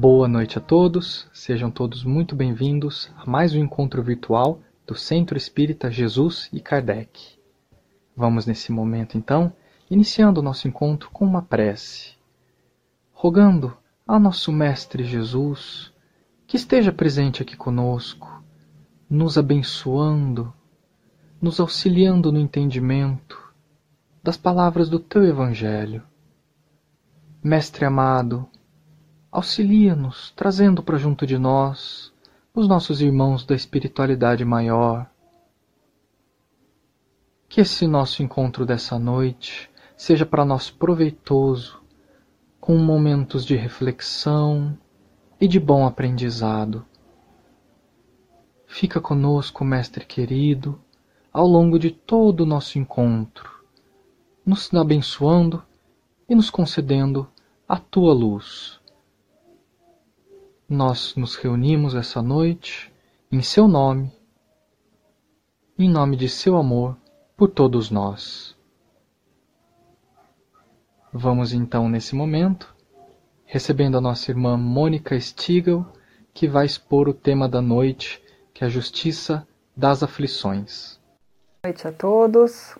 Boa noite a todos, sejam todos muito bem-vindos a mais um encontro virtual do Centro Espírita Jesus e Kardec. Vamos nesse momento então, iniciando o nosso encontro com uma prece, rogando ao nosso Mestre Jesus que esteja presente aqui conosco, nos abençoando, nos auxiliando no entendimento das palavras do teu Evangelho. Mestre amado, auxilia-nos, trazendo para junto de nós os nossos irmãos da espiritualidade maior. Que esse nosso encontro dessa noite seja para nós proveitoso, com momentos de reflexão e de bom aprendizado. Fica conosco, Mestre querido, ao longo de todo o nosso encontro, nos abençoando e nos concedendo a tua luz. Nós nos reunimos essa noite em seu nome, em nome de seu amor por todos nós. Vamos então, nesse momento, recebendo a nossa irmã Mônica Stigl, que vai expor o tema da noite, que é a justiça das aflições. Boa noite a todos.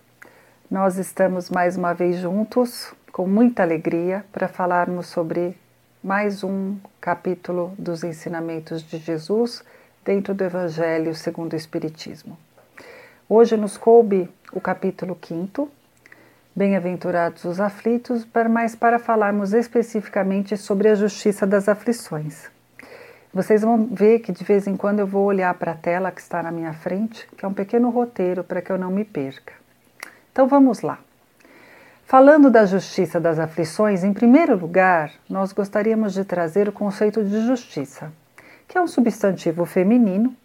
Nós estamos mais uma vez juntos, com muita alegria, para falarmos sobre mais um capítulo dos ensinamentos de Jesus dentro do Evangelho segundo o Espiritismo. Hoje nos coube o capítulo 5, Bem-aventurados os aflitos, mas para falarmos especificamente sobre a justiça das aflições. Vocês vão ver que de vez em quando eu vou olhar para a tela que está na minha frente, que é um pequeno roteiro para que eu não me perca. Então vamos lá. Falando da justiça das aflições, em primeiro lugar, nós gostaríamos de trazer o conceito de justiça, que é um substantivo feminino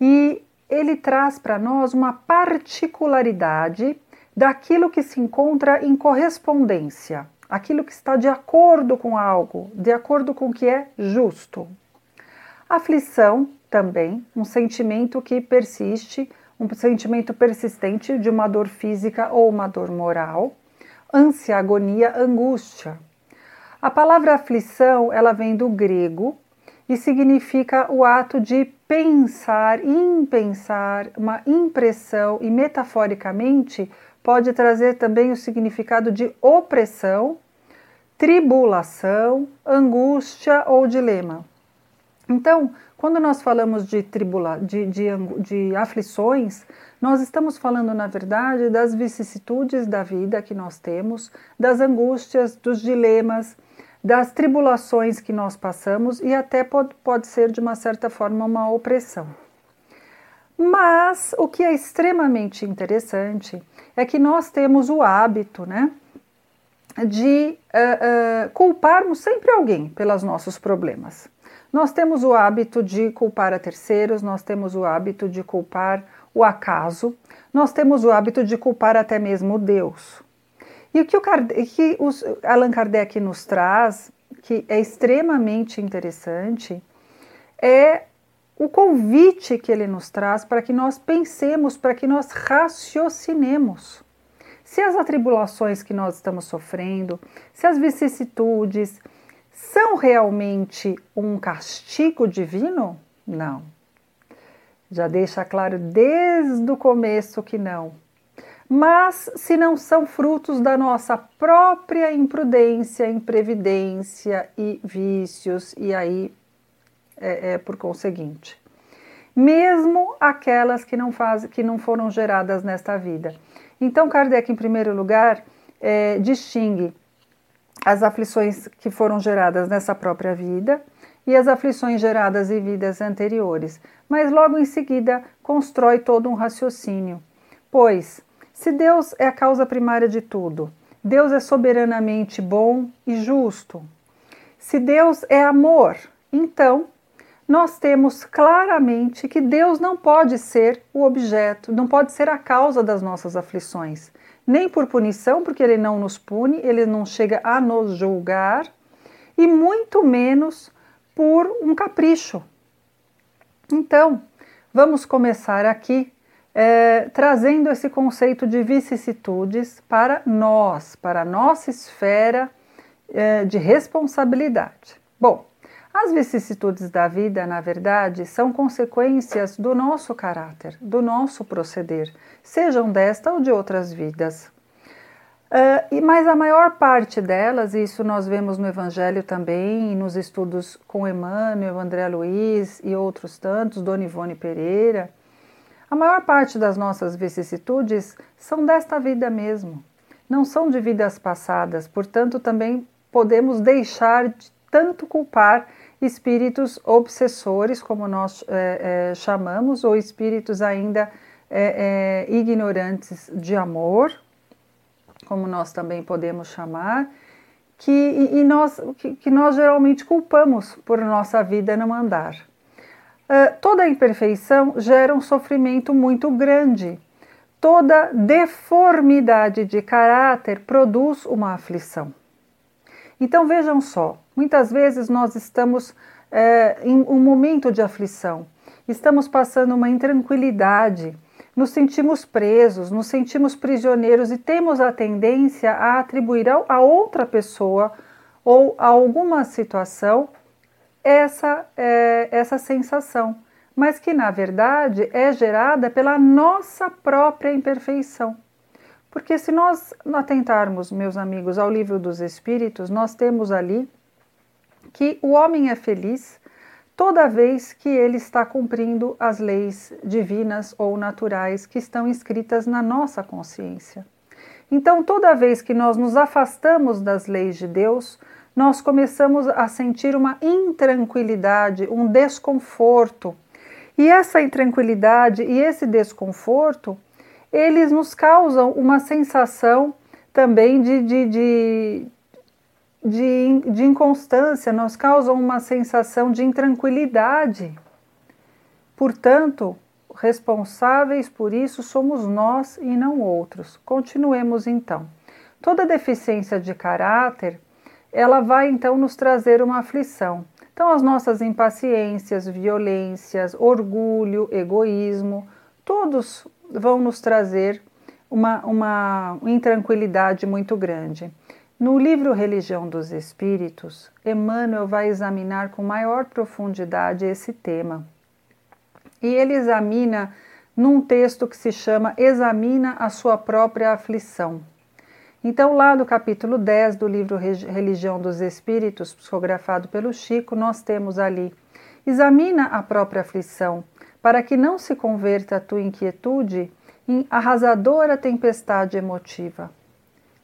e ele traz para nós uma particularidade daquilo que se encontra em correspondência, aquilo que está de acordo com algo, de acordo com o que é justo. Aflição também, um sentimento que persiste, um sentimento persistente de uma dor física ou uma dor moral. Ânsia, agonia, angústia. A palavra aflição, ela vem do grego e significa o ato de pensar, impensar, uma impressão e metaforicamente pode trazer também o significado de opressão, tribulação, angústia ou dilema. Então, quando nós falamos de, tribula, de, de, de aflições, nós estamos falando, na verdade, das vicissitudes da vida que nós temos, das angústias, dos dilemas, das tribulações que nós passamos e até pode, pode ser, de uma certa forma, uma opressão. Mas o que é extremamente interessante é que nós temos o hábito, né, de uh, uh, culparmos sempre alguém pelos nossos problemas. Nós temos o hábito de culpar a terceiros, nós temos o hábito de culpar o acaso, nós temos o hábito de culpar até mesmo Deus. E o que, o Kardec, que os, Allan Kardec nos traz, que é extremamente interessante, é o convite que ele nos traz para que nós pensemos, para que nós raciocinemos. Se as atribulações que nós estamos sofrendo, se as vicissitudes são realmente um castigo divino? Não. Já deixa claro desde o começo que não. Mas se não são frutos da nossa própria imprudência, imprevidência e vícios, e aí é, é, por conseguinte. Mesmo aquelas que não, faz, que não foram geradas nesta vida. Então, Kardec, em primeiro lugar, é, distingue as aflições que foram geradas nessa própria vida e as aflições geradas em vidas anteriores, mas logo em seguida constrói todo um raciocínio. Pois, se Deus é a causa primária de tudo, Deus é soberanamente bom e justo. Se Deus é amor, então nós temos claramente que Deus não pode ser o objeto, não pode ser a causa das nossas aflições, nem por punição, porque Ele não nos pune, Ele não chega a nos julgar, e muito menos por um capricho. Então, vamos começar aqui é, trazendo esse conceito de vicissitudes para nós, para a nossa esfera é, de responsabilidade. Bom, As vicissitudes da vida, na verdade, são consequências do nosso caráter, do nosso proceder, sejam desta ou de outras vidas. Uh, mas a maior parte delas, e isso nós vemos no Evangelho também, nos estudos com Emmanuel, André Luiz e outros tantos, Dona Ivone Pereira, a maior parte das nossas vicissitudes são desta vida mesmo, não são de vidas passadas, portanto, também podemos deixar de tanto culpar espíritos obsessores, como nós é, é, chamamos, ou espíritos ainda é, ignorantes de amor, como nós também podemos chamar, que, e, e nós, que, que, nós geralmente culpamos por nossa vida não andar. Uh, toda imperfeição gera um sofrimento muito grande. Toda deformidade de caráter produz uma aflição. Então vejam só, muitas vezes nós estamos é, em um momento de aflição, estamos passando uma intranquilidade, nos sentimos presos, nos sentimos prisioneiros e temos a tendência a atribuir a outra pessoa ou a alguma situação essa, é, essa sensação, mas que na verdade é gerada pela nossa própria imperfeição. Porque se nós atentarmos, meus amigos, ao livro dos Espíritos, nós temos ali que o homem é feliz toda vez que ele está cumprindo as leis divinas ou naturais que estão escritas na nossa consciência. Então, toda vez que nós nos afastamos das leis de Deus, nós começamos a sentir uma intranquilidade, um desconforto. E essa intranquilidade e esse desconforto, eles nos causam uma sensação também de, de, de, de, de inconstância, nos causam uma sensação de intranquilidade. Portanto, responsáveis por isso somos nós e não outros. Continuemos então. Toda deficiência de caráter, ela vai então nos trazer uma aflição. Então, as nossas impaciências, violências, orgulho, egoísmo, todos vão nos trazer uma, uma intranquilidade muito grande. No livro Religião dos Espíritos, Emmanuel vai examinar com maior profundidade esse tema. E ele examina num texto que se chama Examina a sua própria aflição. Então, lá no capítulo 10 do livro Religião dos Espíritos, psicografado pelo Chico, nós temos ali: Examina a própria aflição, para que não se converta a tua inquietude em arrasadora tempestade emotiva.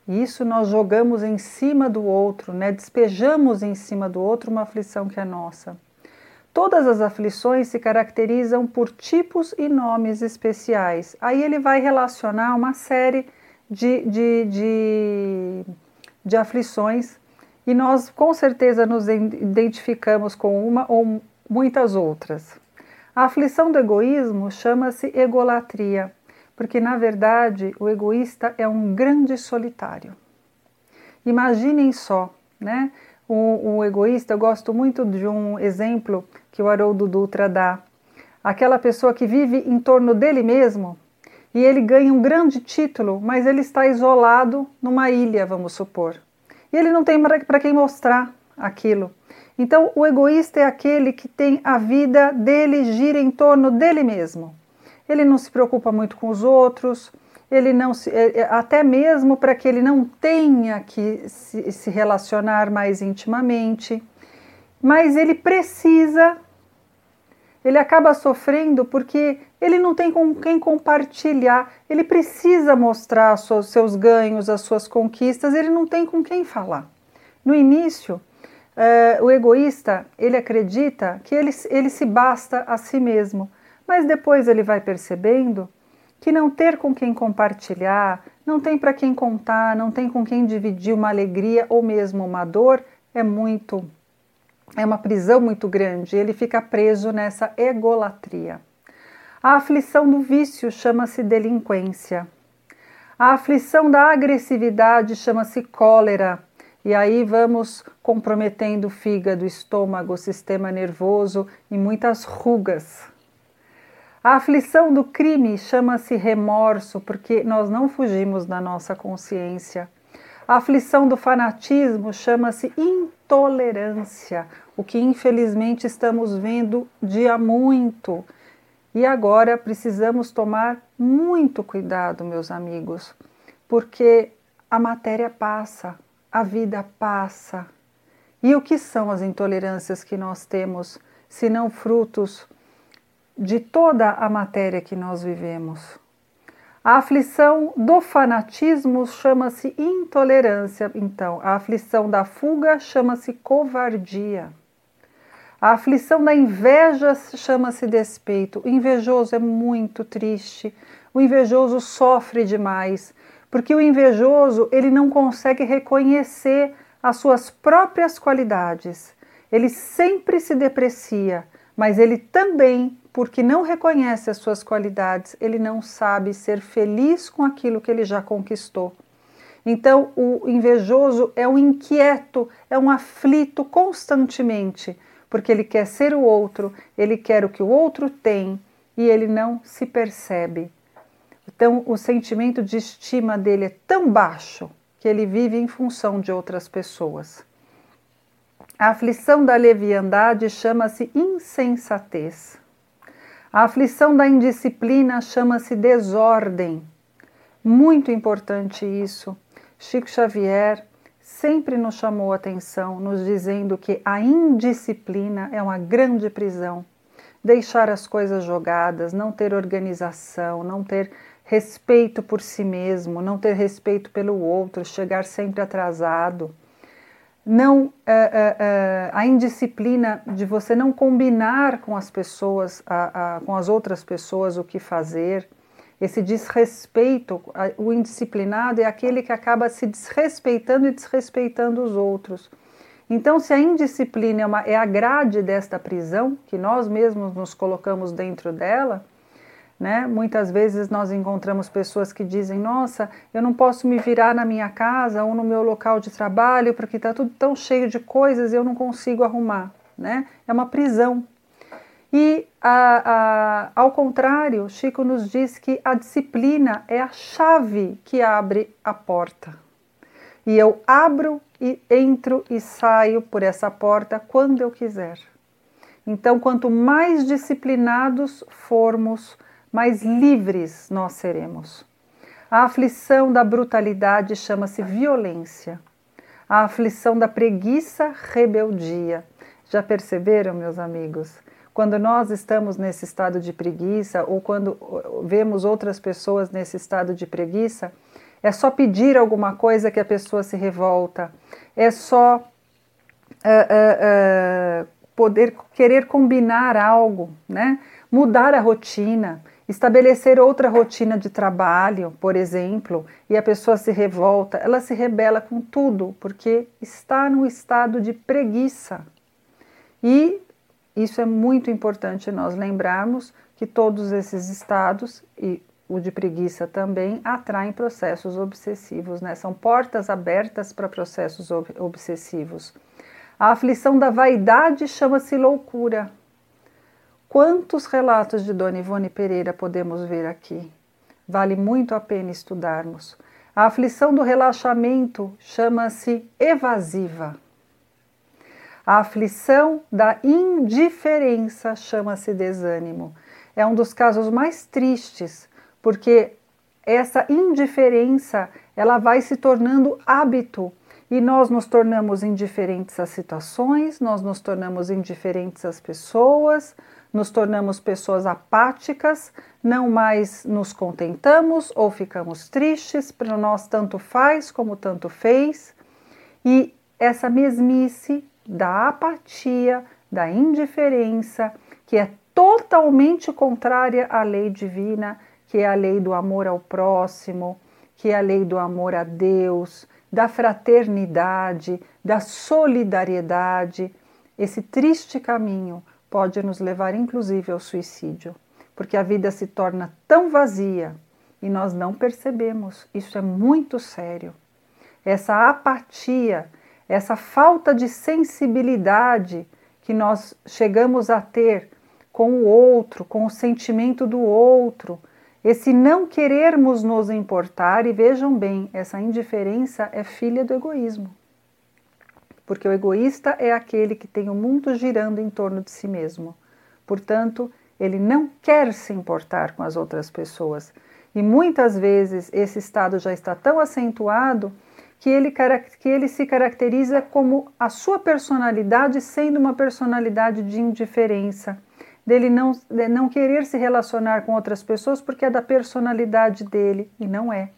Isso nós jogamos em cima do outro, né? despejamos em cima do outro uma aflição que é nossa. Todas as aflições se caracterizam por tipos e nomes especiais. Aí ele vai relacionar uma série de, de, de, de aflições e nós com certeza nos identificamos com uma ou muitas outras. A aflição do egoísmo chama-se egolatria porque na verdade o egoísta é um grande solitário. Imaginem só, né? O, o, egoísta, eu gosto muito de um exemplo que o Haroldo Dutra dá. Aquela pessoa que vive em torno dele mesmo e ele ganha um grande título, mas ele está isolado numa ilha, vamos supor. E ele não tem para quem mostrar aquilo. Então, o egoísta é aquele que tem a vida dele gira em torno dele mesmo ele não se preocupa muito com os outros, ele não se, é, é, até mesmo para que ele não tenha que se, se relacionar mais intimamente, mas ele precisa, ele acaba sofrendo porque ele não tem com quem compartilhar, ele precisa mostrar os seus ganhos, as suas conquistas, ele não tem com quem falar. No início, uh, o egoísta ele acredita que ele, ele se basta a si mesmo mas depois ele vai percebendo que não ter com quem compartilhar, não tem para quem contar, não tem com quem dividir uma alegria ou mesmo uma dor é muito é uma prisão muito grande, ele fica preso nessa egolatria. A aflição do vício chama-se delinquência. A aflição da agressividade chama-se cólera. E aí vamos comprometendo o fígado, o estômago, o sistema nervoso e muitas rugas. A aflição do crime chama-se remorso, porque nós não fugimos da nossa consciência. A aflição do fanatismo chama-se intolerância, o que infelizmente estamos vendo dia muito. E agora precisamos tomar muito cuidado, meus amigos, porque a matéria passa, a vida passa. E o que são as intolerâncias que nós temos, se não frutos de toda a matéria que nós vivemos? A aflição do fanatismo chama-se intolerância, então. A aflição da fuga chama-se covardia. A aflição da inveja chama-se despeito. O invejoso é muito triste. O invejoso sofre demais, porque o invejoso ele não consegue reconhecer as suas próprias qualidades. Ele sempre se deprecia, mas ele também porque não reconhece as suas qualidades, ele não sabe ser feliz com aquilo que ele já conquistou. Então, o invejoso é um inquieto, é um aflito constantemente, porque ele quer ser o outro, ele quer o que o outro tem e ele não se percebe. Então, o sentimento de estima dele é tão baixo que ele vive em função de outras pessoas. A aflição da leviandade chama-se insensatez. A aflição da indisciplina chama-se desordem. Muito importante isso. Chico Xavier sempre nos chamou atenção, nos dizendo que a indisciplina é uma grande prisão. Deixar as coisas jogadas, não ter organização, não ter respeito por si mesmo, não ter respeito pelo outro, chegar sempre atrasado não é, é, é, a indisciplina de você não combinar com as pessoas, a, a, com as outras pessoas o que fazer, esse desrespeito, a, o indisciplinado é aquele que acaba se desrespeitando e desrespeitando os outros. Então, se a indisciplina é, uma, é a grade desta prisão, que nós mesmos nos colocamos dentro dela, né? Muitas vezes nós encontramos pessoas que dizem: Nossa, eu não posso me virar na minha casa ou no meu local de trabalho porque está tudo tão cheio de coisas eu não consigo arrumar. Né? É uma prisão. E, a, a, ao contrário, Chico nos diz que a disciplina é a chave que abre a porta. E eu abro e entro e saio por essa porta quando eu quiser. Então, quanto mais disciplinados formos, mais livres nós seremos. A aflição da brutalidade chama-se violência. A aflição da preguiça, rebeldia. Já perceberam, meus amigos? Quando nós estamos nesse estado de preguiça ou quando vemos outras pessoas nesse estado de preguiça, é só pedir alguma coisa que a pessoa se revolta, é só uh, uh, uh, poder querer combinar algo, né? mudar a rotina estabelecer outra rotina de trabalho, por exemplo, e a pessoa se revolta, ela se rebela com tudo, porque está no estado de preguiça. E isso é muito importante nós lembrarmos que todos esses estados e o de preguiça também atraem processos obsessivos, né? São portas abertas para processos obsessivos. A aflição da vaidade chama-se loucura. Quantos relatos de Dona Ivone Pereira podemos ver aqui? Vale muito a pena estudarmos. A aflição do relaxamento chama-se evasiva. A aflição da indiferença chama-se desânimo. É um dos casos mais tristes, porque essa indiferença ela vai se tornando hábito e nós nos tornamos indiferentes às situações, nós nos tornamos indiferentes às pessoas, nos tornamos pessoas apáticas, não mais nos contentamos ou ficamos tristes, para nós tanto faz como tanto fez. E essa mesmice da apatia, da indiferença, que é totalmente contrária à lei divina, que é a lei do amor ao próximo, que é a lei do amor a Deus, da fraternidade, da solidariedade, esse triste caminho pode nos levar inclusive ao suicídio, porque a vida se torna tão vazia e nós não percebemos. Isso é muito sério. Essa apatia, essa falta de sensibilidade que nós chegamos a ter com o outro, com o sentimento do outro, esse não querermos nos importar, e vejam bem, essa indiferença é filha do egoísmo. Porque o egoísta é aquele que tem o mundo girando em torno de si mesmo. Portanto, ele não quer se importar com as outras pessoas. E muitas vezes esse estado já está tão acentuado que ele, que ele se caracteriza como a sua personalidade sendo uma personalidade de indiferença, dele não, de não querer se relacionar com outras pessoas porque é da personalidade dele e não é.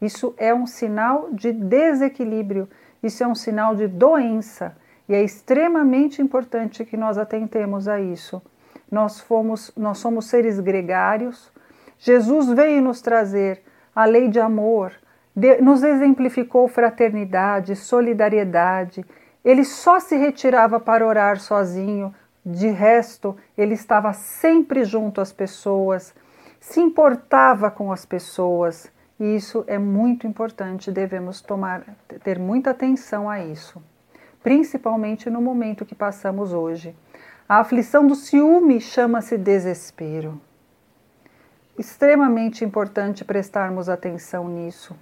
Isso é um sinal de desequilíbrio, isso é um sinal de doença e é extremamente importante que nós atentemos a isso. Nós, fomos, nós somos seres gregários. Jesus veio nos trazer a lei de amor, de, nos exemplificou fraternidade, solidariedade. Ele só se retirava para orar sozinho, de resto, ele estava sempre junto às pessoas, se importava com as pessoas. E isso é muito importante, devemos tomar, ter muita atenção a isso, principalmente no momento que passamos hoje. A aflição do ciúme chama-se desespero. Extremamente importante prestarmos atenção nisso.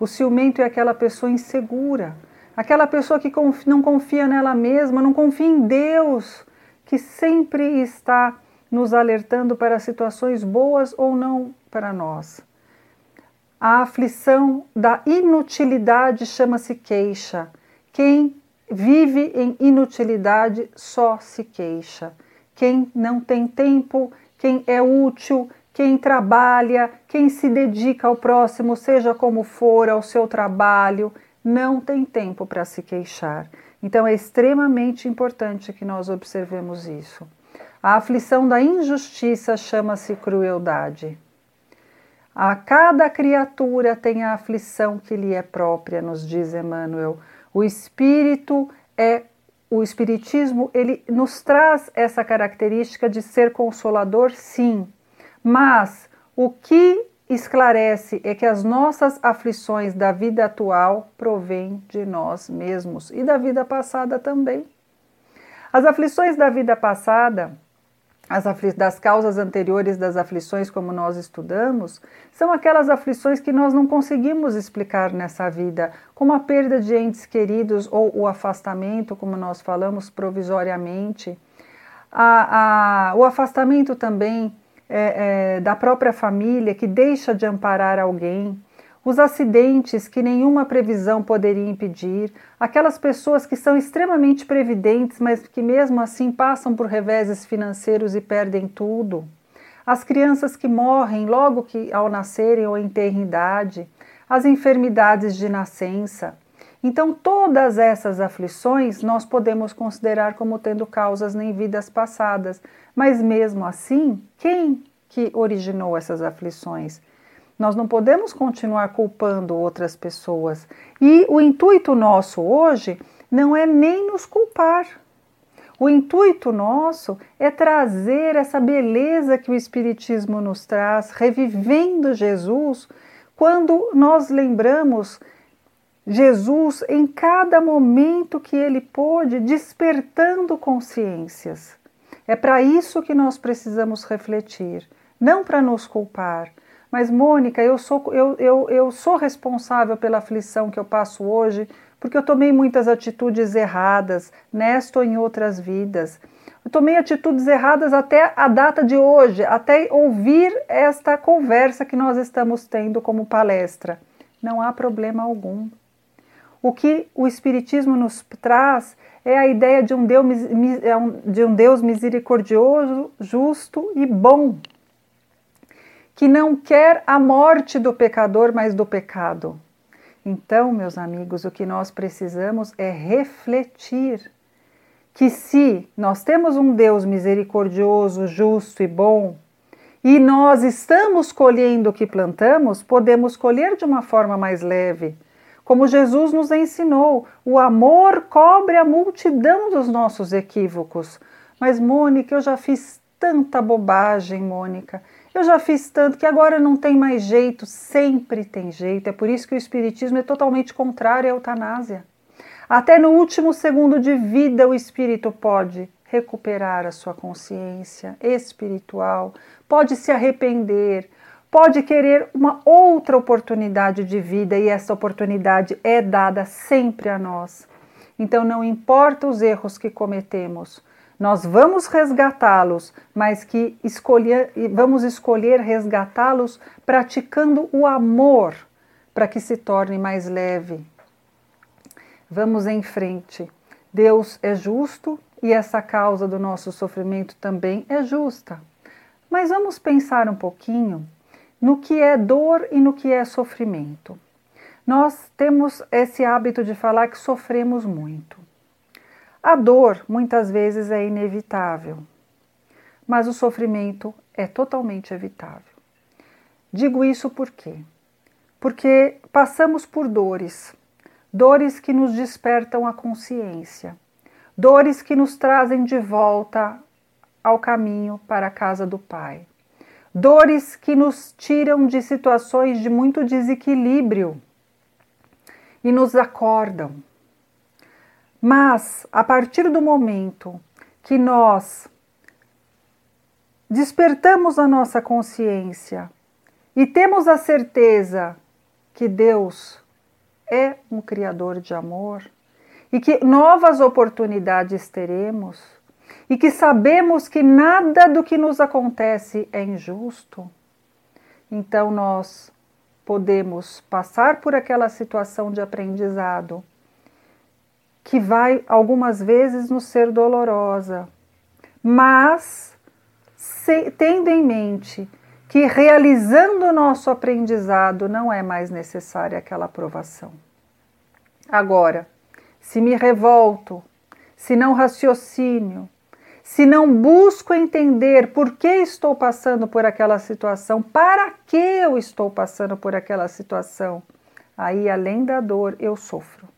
O ciumento é aquela pessoa insegura, aquela pessoa que não confia nela mesma, não confia em Deus, que sempre está nos alertando para situações boas ou não para nós. A aflição da inutilidade chama-se queixa. Quem vive em inutilidade só se queixa. Quem não tem tempo, quem é útil, quem trabalha, quem se dedica ao próximo, seja como for, ao seu trabalho, não tem tempo para se queixar. Então é extremamente importante que nós observemos isso. A aflição da injustiça chama-se crueldade. A cada criatura tem a aflição que lhe é própria, nos diz Emmanuel. O espírito é o espiritismo, ele nos traz essa característica de ser consolador, sim. Mas o que esclarece é que as nossas aflições da vida atual provêm de nós mesmos e da vida passada também. As aflições da vida passada as das causas anteriores das aflições, como nós estudamos, são aquelas aflições que nós não conseguimos explicar nessa vida, como a perda de entes queridos ou o afastamento, como nós falamos provisoriamente. A, a, o afastamento também é, é, da própria família que deixa de amparar alguém, os acidentes que nenhuma previsão poderia impedir, aquelas pessoas que são extremamente previdentes, mas que mesmo assim passam por reveses financeiros e perdem tudo, as crianças que morrem logo que ao nascerem ou em idade, as enfermidades de nascença. Então, todas essas aflições nós podemos considerar como tendo causas em vidas passadas, mas mesmo assim, quem que originou essas aflições? Nós não podemos continuar culpando outras pessoas. E o intuito nosso hoje não é nem nos culpar. O intuito nosso é trazer essa beleza que o Espiritismo nos traz, revivendo Jesus, quando nós lembramos Jesus em cada momento que ele pôde, despertando consciências. É para isso que nós precisamos refletir, não para nos culpar, mas, Mônica, eu sou, eu, eu, eu sou responsável pela aflição que eu passo hoje, porque eu tomei muitas atitudes erradas, nesta ou em outras vidas. Eu tomei atitudes erradas até a data de hoje, até ouvir esta conversa que nós estamos tendo como palestra. Não há problema algum. O que o Espiritismo nos traz é a ideia de um Deus, é de um Deus misericordioso, justo e bom que não quer a morte do pecador, mas do pecado. Então, meus amigos, o que nós precisamos é refletir que se nós temos um Deus misericordioso, justo e bom, e nós estamos colhendo o que plantamos, podemos colher de uma forma mais leve. Como Jesus nos ensinou, o amor cobre a multidão dos nossos equívocos. Mas, Mônica, eu já fiz tanta bobagem, Mônica. Eu já fiz tanto que agora não tem mais jeito, sempre tem jeito. É por isso que o Espiritismo é totalmente contrário à eutanásia. Até no último segundo de vida, o espírito pode recuperar a sua consciência espiritual, pode se arrepender, pode querer uma outra oportunidade de vida e essa oportunidade é dada sempre a nós. Então, não importa os erros que cometemos, nós vamos resgatá-los, mas que escolher, vamos escolher resgatá-los praticando o amor para que se torne mais leve. Vamos em frente. Deus é justo e essa causa do nosso sofrimento também é justa. Mas vamos pensar um pouquinho no que é dor e no que é sofrimento. Nós temos esse hábito de falar que sofremos muito. A dor muitas vezes é inevitável, mas o sofrimento é totalmente evitável. Digo isso por quê? Porque passamos por dores, dores que nos despertam a consciência, dores que nos trazem de volta ao caminho para a casa do Pai, dores que nos tiram de situações de muito desequilíbrio e nos acordam mas a partir do momento que nós despertamos a nossa consciência e temos a certeza que Deus é um Criador de amor e que novas oportunidades teremos e que sabemos que nada do que nos acontece é injusto, então nós podemos passar por aquela situação de aprendizado que vai algumas vezes nos ser dolorosa, mas se, tendo em mente que realizando o nosso aprendizado não é mais necessária aquela aprovação. Agora, se me revolto, se não raciocínio, se não busco entender por que estou passando por aquela situação, para que eu estou passando por aquela situação, aí além da dor eu sofro.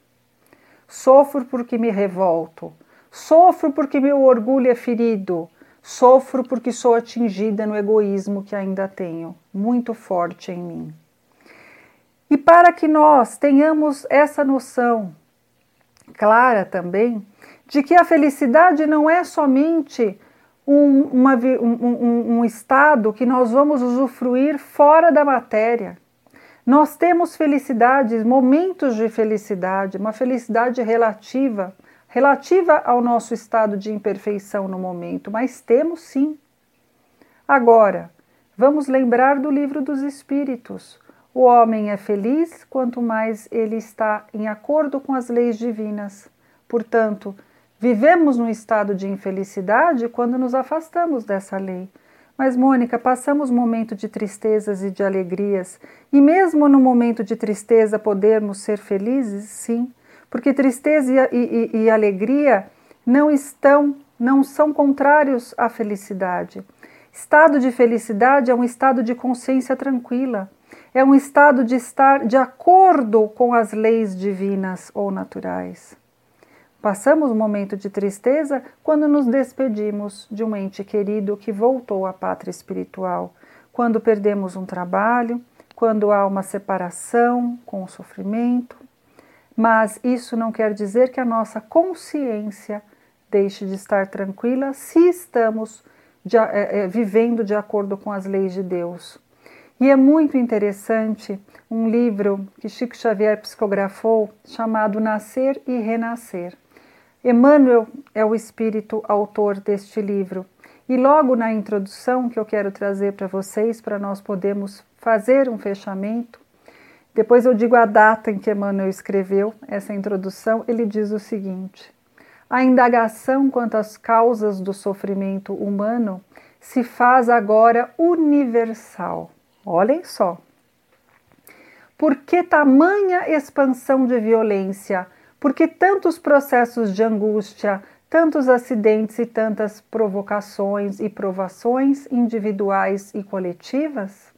Sofro porque me revolto. Sofro porque meu orgulho é ferido. Sofro porque sou atingida no egoísmo que ainda tenho, muito forte em mim. E para que nós tenhamos essa noção clara também de que a felicidade não é somente um, uma, um, um, um estado que nós vamos usufruir fora da matéria nós temos felicidades, momentos de felicidade, uma felicidade relativa, relativa ao nosso estado de imperfeição no momento, mas temos sim. Agora, vamos lembrar do livro dos Espíritos. O homem é feliz quanto mais ele está em acordo com as leis divinas. Portanto, vivemos num estado de infelicidade quando nos afastamos dessa lei. Mas, Mônica, passamos momento de tristezas e de alegrias, e mesmo no momento de tristeza podermos ser felizes? Sim, porque tristeza e, e, e alegria não estão, não são contrários à felicidade. Estado de felicidade é um estado de consciência tranquila, é um estado de estar de acordo com as leis divinas ou naturais. Passamos um momento de tristeza quando nos despedimos de um ente querido que voltou à pátria espiritual, quando perdemos um trabalho, quando há uma separação com o sofrimento. Mas isso não quer dizer que a nossa consciência deixe de estar tranquila se estamos de, é, é, vivendo de acordo com as leis de Deus. E é muito interessante um livro que Chico Xavier psicografou chamado Nascer e Renascer. Emmanuel é o espírito autor deste livro. E logo na introdução que eu quero trazer para vocês, para nós podermos fazer um fechamento, depois eu digo a data em que Emmanuel escreveu essa introdução, ele diz o seguinte: A indagação quanto às causas do sofrimento humano se faz agora universal. Olhem só. Por que tamanha expansão de violência? Porque tantos processos de angústia, tantos acidentes e tantas provocações e provações individuais e coletivas?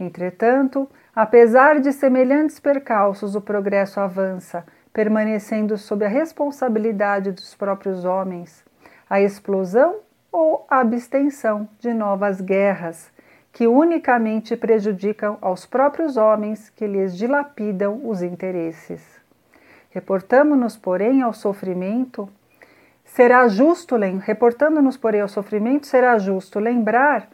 Entretanto, apesar de semelhantes percalços, o progresso avança, permanecendo sob a responsabilidade dos próprios homens. A explosão ou a abstenção de novas guerras, que unicamente prejudicam aos próprios homens que lhes dilapidam os interesses. Reportamos-nos, porém, ao sofrimento, será justo, reportando-nos, porém, ao sofrimento, será justo lembrar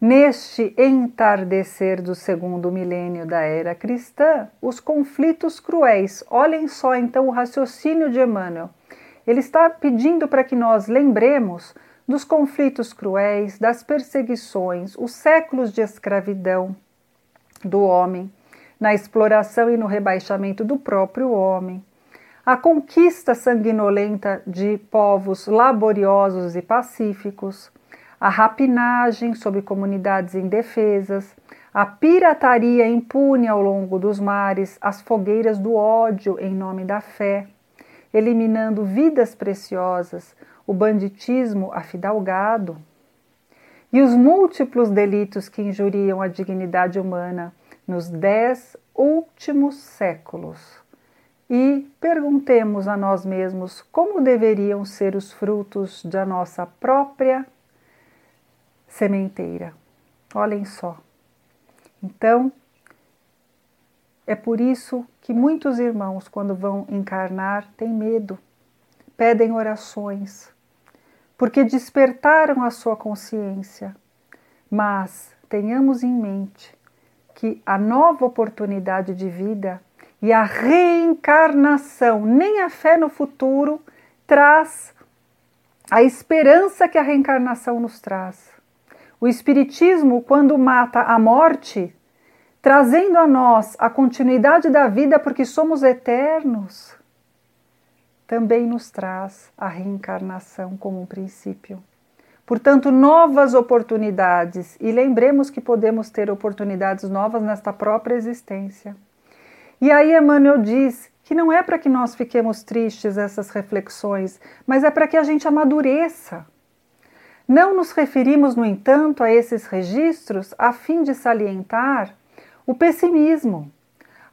Neste entardecer do segundo milênio da era cristã, os conflitos cruéis. Olhem só então o raciocínio de Emmanuel. Ele está pedindo para que nós lembremos dos conflitos cruéis, das perseguições, os séculos de escravidão do homem, na exploração e no rebaixamento do próprio homem, a conquista sanguinolenta de povos laboriosos e pacíficos, a rapinagem sobre comunidades indefesas, a pirataria impune ao longo dos mares, as fogueiras do ódio em nome da fé, eliminando vidas preciosas, o banditismo afidalgado e os múltiplos delitos que injuriam a dignidade humana nos dez últimos séculos. E perguntemos a nós mesmos como deveriam ser os frutos da nossa própria sementeira. Olhem só. Então, é por isso que muitos irmãos, quando vão encarnar, têm medo, pedem orações, porque despertaram a sua consciência. Mas tenhamos em mente que a nova oportunidade de vida e a reencarnação, nem a fé no futuro, traz a esperança que a reencarnação nos traz. O Espiritismo, quando mata a morte, trazendo a nós a continuidade da vida porque somos eternos, também nos traz a reencarnação como um princípio. Portanto, novas oportunidades, e lembremos que podemos ter oportunidades novas nesta própria existência. E aí Emmanuel diz que não é para que nós fiquemos tristes essas reflexões, mas é para que a gente amadureça não nos referimos, no entanto, a esses registros a fim de salientar o pessimismo.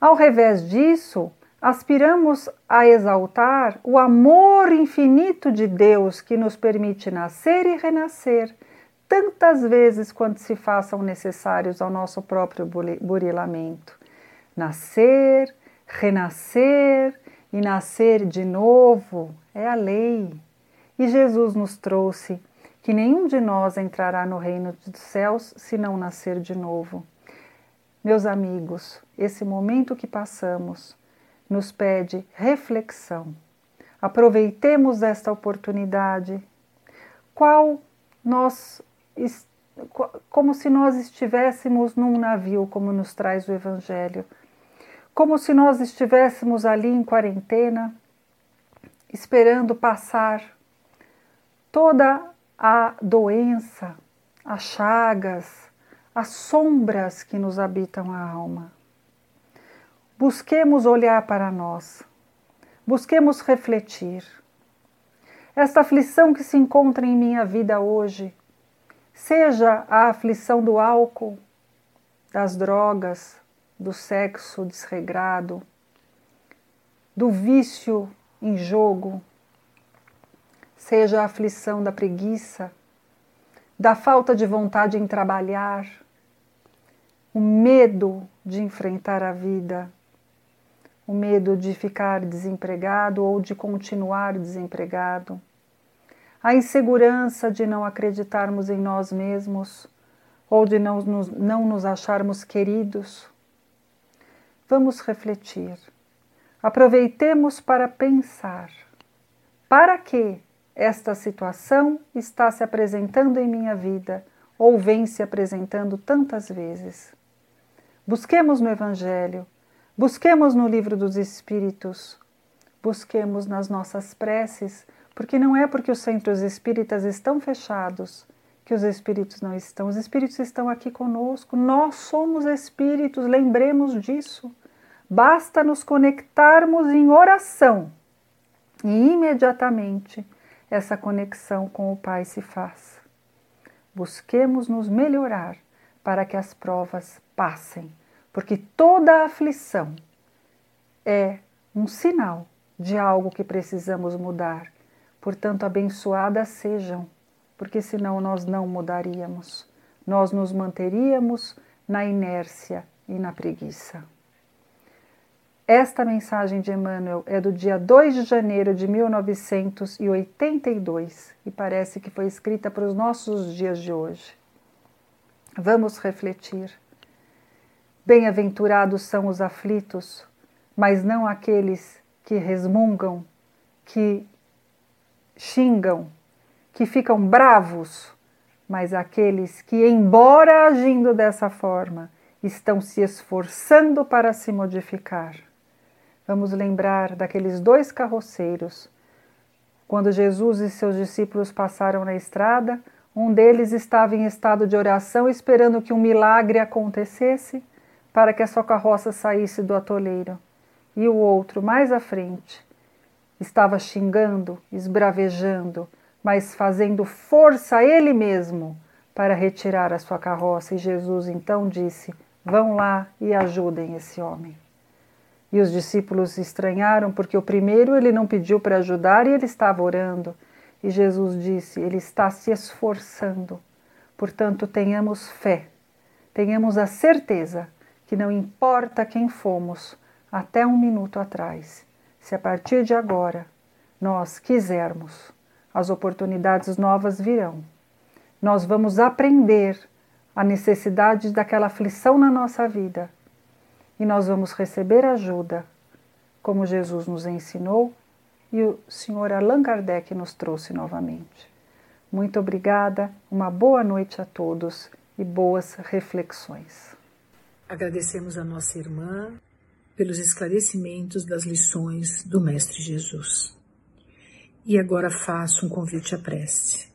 Ao revés disso, aspiramos a exaltar o amor infinito de Deus que nos permite nascer e renascer tantas vezes quanto se façam necessários ao nosso próprio burilamento. Nascer, renascer e nascer de novo é a lei. E Jesus nos trouxe que nenhum de nós entrará no reino dos céus se não nascer de novo. Meus amigos, esse momento que passamos nos pede reflexão. Aproveitemos esta oportunidade. Qual nós como se nós estivéssemos num navio, como nos traz o evangelho. Como se nós estivéssemos ali em quarentena, esperando passar toda a doença, as chagas, as sombras que nos habitam a alma. Busquemos olhar para nós, busquemos refletir. Esta aflição que se encontra em minha vida hoje, seja a aflição do álcool, das drogas, do sexo desregrado, do vício em jogo, seja a aflição da preguiça, da falta de vontade em trabalhar, o medo de enfrentar a vida, o medo de ficar desempregado ou de continuar desempregado, a insegurança de não acreditarmos em nós mesmos ou de não nos, não nos acharmos queridos. Vamos refletir. Aproveitemos para pensar. Para que esta situação está se apresentando em minha vida ou vem se apresentando tantas vezes. Busquemos no Evangelho, busquemos no Livro dos Espíritos, busquemos nas nossas preces, porque não é porque os centros espíritas estão fechados que os espíritos não estão. Os espíritos estão aqui conosco, nós somos espíritos, lembremos disso. Basta nos conectarmos em oração e imediatamente essa conexão com o Pai se faz. Busquemos nos melhorar para que as provas passem, porque toda aflição é um sinal de algo que precisamos mudar. Portanto, abençoadas sejam, porque senão nós não mudaríamos. Nós nos manteríamos na inércia e na preguiça. Esta mensagem de Emmanuel é do dia 2 de janeiro de 1982 e parece que foi escrita para os nossos dias de hoje. Vamos refletir. Bem-aventurados são os aflitos, mas não aqueles que resmungam, que xingam, que ficam bravos, mas aqueles que, embora agindo dessa forma, estão se esforçando para se modificar. Vamos lembrar daqueles dois carroceiros. Quando Jesus e seus discípulos passaram na estrada, um deles estava em estado de oração, esperando que um milagre acontecesse para que a sua carroça saísse do atoleiro. E o outro, mais à frente, estava xingando, esbravejando, mas fazendo força a ele mesmo para retirar a sua carroça. E Jesus então disse: Vão lá e ajudem esse homem. E os discípulos estranharam porque o primeiro ele não pediu para ajudar e ele estava orando. E Jesus disse: Ele está se esforçando. Portanto, tenhamos fé, tenhamos a certeza que não importa quem fomos até um minuto atrás, se a partir de agora nós quisermos, as oportunidades novas virão. Nós vamos aprender a necessidade daquela aflição na nossa vida e nós vamos receber ajuda, como Jesus nos ensinou e o Sr. Allan Kardec nos trouxe novamente. Muito obrigada, uma boa noite a todos e boas reflexões. Agradecemos a nossa irmã pelos esclarecimentos das lições do Mestre Jesus. E agora faço um convite à prece.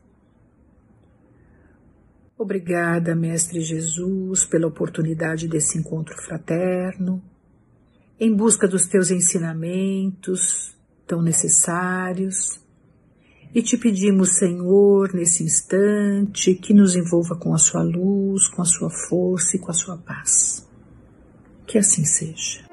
Obrigada, Mestre Jesus, pela oportunidade desse encontro fraterno, em busca dos teus ensinamentos tão necessários. E te pedimos, Senhor, nesse instante, que nos envolva com a sua luz, com a sua força e com a sua paz. Que assim seja.